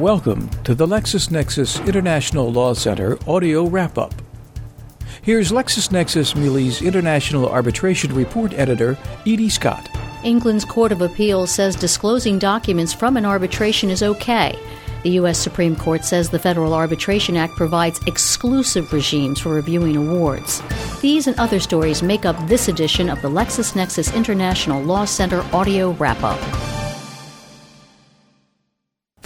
Welcome to the LexisNexis International Law Center audio wrap up. Here's LexisNexis Mealey's International Arbitration Report Editor, Edie Scott. England's Court of Appeal says disclosing documents from an arbitration is okay. The U.S. Supreme Court says the Federal Arbitration Act provides exclusive regimes for reviewing awards. These and other stories make up this edition of the LexisNexis International Law Center audio wrap up.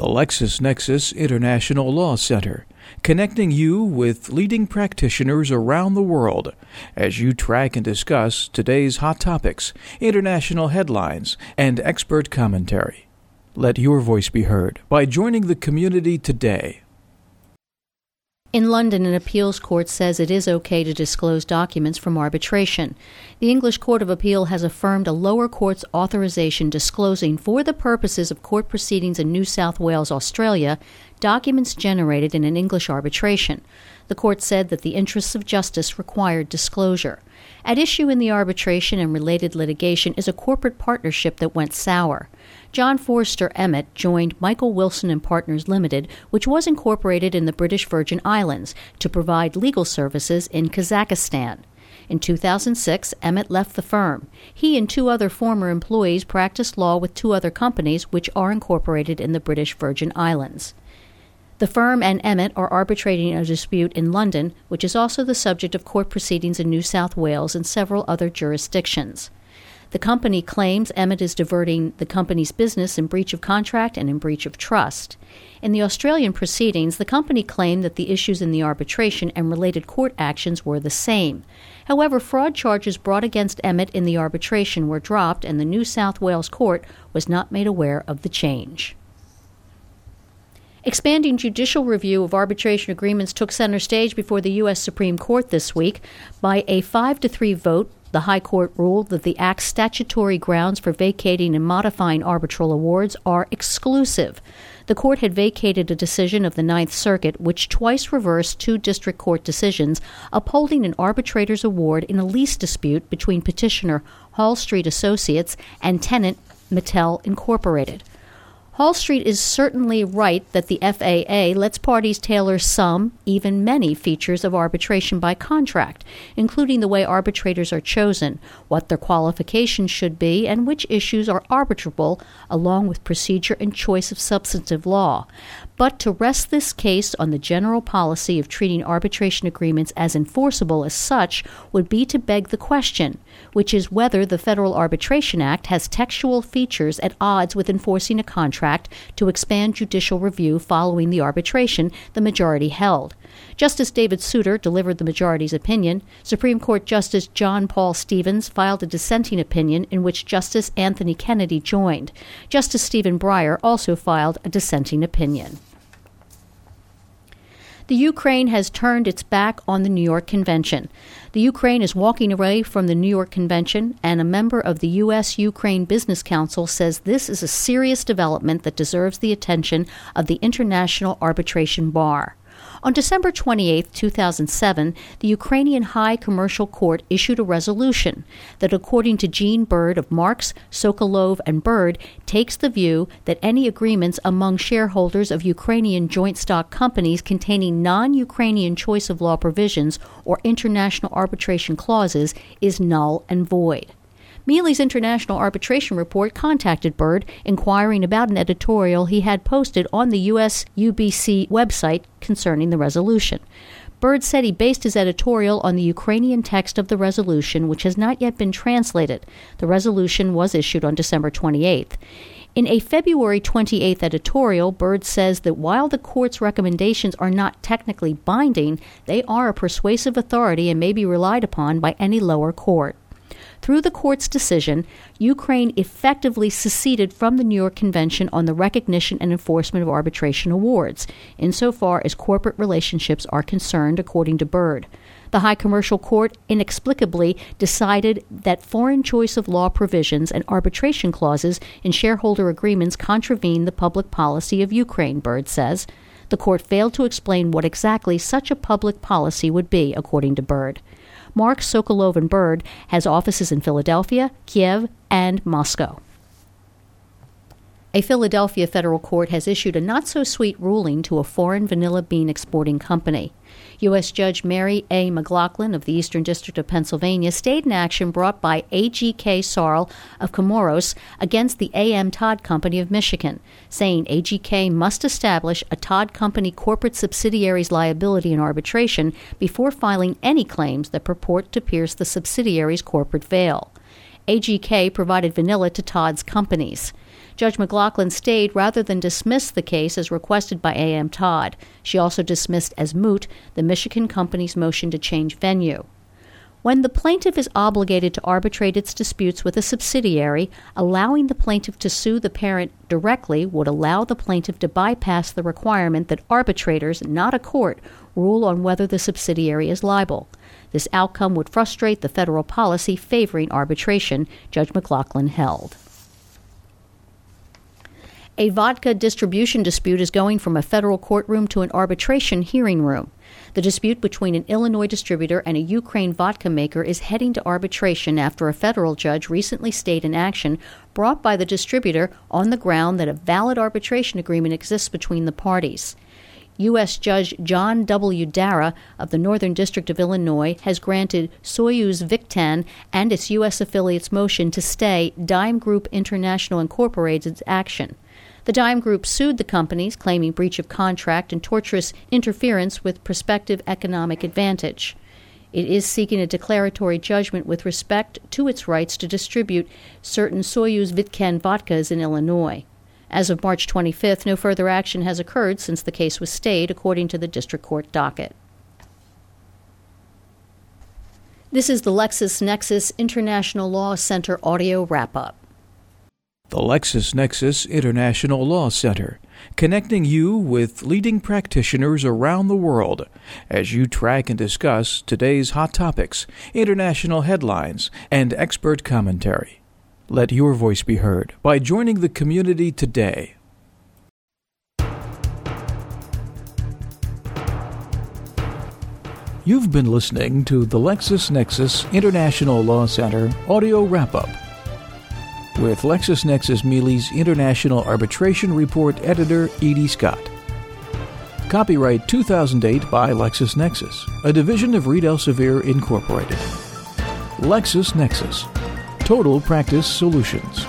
The LexisNexis International Law Center, connecting you with leading practitioners around the world as you track and discuss today's hot topics, international headlines, and expert commentary. Let your voice be heard by joining the community today in London, an appeals court says it is okay to disclose documents from arbitration. The English Court of Appeal has affirmed a lower court's authorization disclosing, for the purposes of court proceedings in New South Wales, Australia, documents generated in an English arbitration. The court said that the interests of justice required disclosure. At issue in the arbitration and related litigation is a corporate partnership that went sour. John Forster Emmett joined Michael Wilson and Partners Limited, which was incorporated in the British Virgin Islands, to provide legal services in Kazakhstan. In 2006, Emmett left the firm. He and two other former employees practiced law with two other companies which are incorporated in the British Virgin Islands. The firm and Emmett are arbitrating a dispute in London, which is also the subject of court proceedings in New South Wales and several other jurisdictions. The company claims Emmett is diverting the company's business in breach of contract and in breach of trust. In the Australian proceedings, the company claimed that the issues in the arbitration and related court actions were the same. However, fraud charges brought against Emmett in the arbitration were dropped, and the New South Wales court was not made aware of the change. Expanding judicial review of arbitration agreements took center stage before the U.S. Supreme Court this week. By a 5 to 3 vote, the High Court ruled that the Act's statutory grounds for vacating and modifying arbitral awards are exclusive. The court had vacated a decision of the Ninth Circuit, which twice reversed two district court decisions upholding an arbitrator's award in a lease dispute between petitioner Hall Street Associates and tenant Mattel Incorporated. Hall Street is certainly right that the FAA lets parties tailor some, even many, features of arbitration by contract, including the way arbitrators are chosen, what their qualifications should be, and which issues are arbitrable, along with procedure and choice of substantive law. But to rest this case on the general policy of treating arbitration agreements as enforceable as such would be to beg the question which is whether the Federal Arbitration Act has textual features at odds with enforcing a contract to expand judicial review following the arbitration the majority held. Justice David Souter delivered the majority's opinion. Supreme Court Justice John Paul Stevens filed a dissenting opinion in which Justice Anthony Kennedy joined. Justice Stephen Breyer also filed a dissenting opinion. The Ukraine has turned its back on the New York Convention. The Ukraine is walking away from the New York Convention, and a member of the U.S. Ukraine Business Council says this is a serious development that deserves the attention of the International Arbitration Bar. On December 28, 2007, the Ukrainian High Commercial Court issued a resolution that, according to Jean Bird of Marks, Sokolov, and Bird, takes the view that any agreements among shareholders of Ukrainian joint stock companies containing non Ukrainian choice of law provisions or international arbitration clauses is null and void. Mealey's International Arbitration Report contacted Bird, inquiring about an editorial he had posted on the U.S. UBC website concerning the resolution. Bird said he based his editorial on the Ukrainian text of the resolution, which has not yet been translated. The resolution was issued on December 28th. In a February 28th editorial, Bird says that while the court's recommendations are not technically binding, they are a persuasive authority and may be relied upon by any lower court. Through the court's decision, Ukraine effectively seceded from the New York Convention on the recognition and enforcement of arbitration awards, insofar as corporate relationships are concerned, according to Bird. The High Commercial Court inexplicably decided that foreign choice of law provisions and arbitration clauses in shareholder agreements contravene the public policy of Ukraine, Bird says. The court failed to explain what exactly such a public policy would be, according to Bird. Mark Sokolov and Bird has offices in Philadelphia, Kiev, and Moscow. A Philadelphia federal court has issued a not so sweet ruling to a foreign vanilla bean exporting company. U.S. Judge Mary A. McLaughlin of the Eastern District of Pennsylvania stayed an action brought by AGK Sarl of Comoros against the AM Todd Company of Michigan, saying AGK must establish a Todd Company corporate subsidiary's liability in arbitration before filing any claims that purport to pierce the subsidiary's corporate veil. AGK provided vanilla to Todd's companies. Judge McLaughlin stayed rather than dismiss the case as requested by A.M. Todd. She also dismissed as moot the Michigan company's motion to change venue. When the plaintiff is obligated to arbitrate its disputes with a subsidiary, allowing the plaintiff to sue the parent directly would allow the plaintiff to bypass the requirement that arbitrators, not a court, rule on whether the subsidiary is liable. This outcome would frustrate the federal policy favoring arbitration, Judge McLaughlin held. A vodka distribution dispute is going from a federal courtroom to an arbitration hearing room. The dispute between an Illinois distributor and a Ukraine vodka maker is heading to arbitration after a federal judge recently stayed an action brought by the distributor on the ground that a valid arbitration agreement exists between the parties. U.S. Judge John W. Darrah of the Northern District of Illinois has granted Soyuz Victan and its U.S. affiliates motion to stay Dime Group International Incorporated's action. The Dime Group sued the companies, claiming breach of contract and tortious interference with prospective economic advantage. It is seeking a declaratory judgment with respect to its rights to distribute certain Soyuz Victan vodkas in Illinois. As of March 25th, no further action has occurred since the case was stayed, according to the district court docket. This is the LexisNexis International Law Center audio wrap up. The LexisNexis International Law Center, connecting you with leading practitioners around the world as you track and discuss today's hot topics, international headlines, and expert commentary. Let your voice be heard by joining the community today. You've been listening to the LexisNexis International Law Center audio wrap up with LexisNexis Mealey's International Arbitration Report editor Edie Scott. Copyright 2008 by LexisNexis, a division of Reed Elsevier Incorporated. LexisNexis, Total Practice Solutions.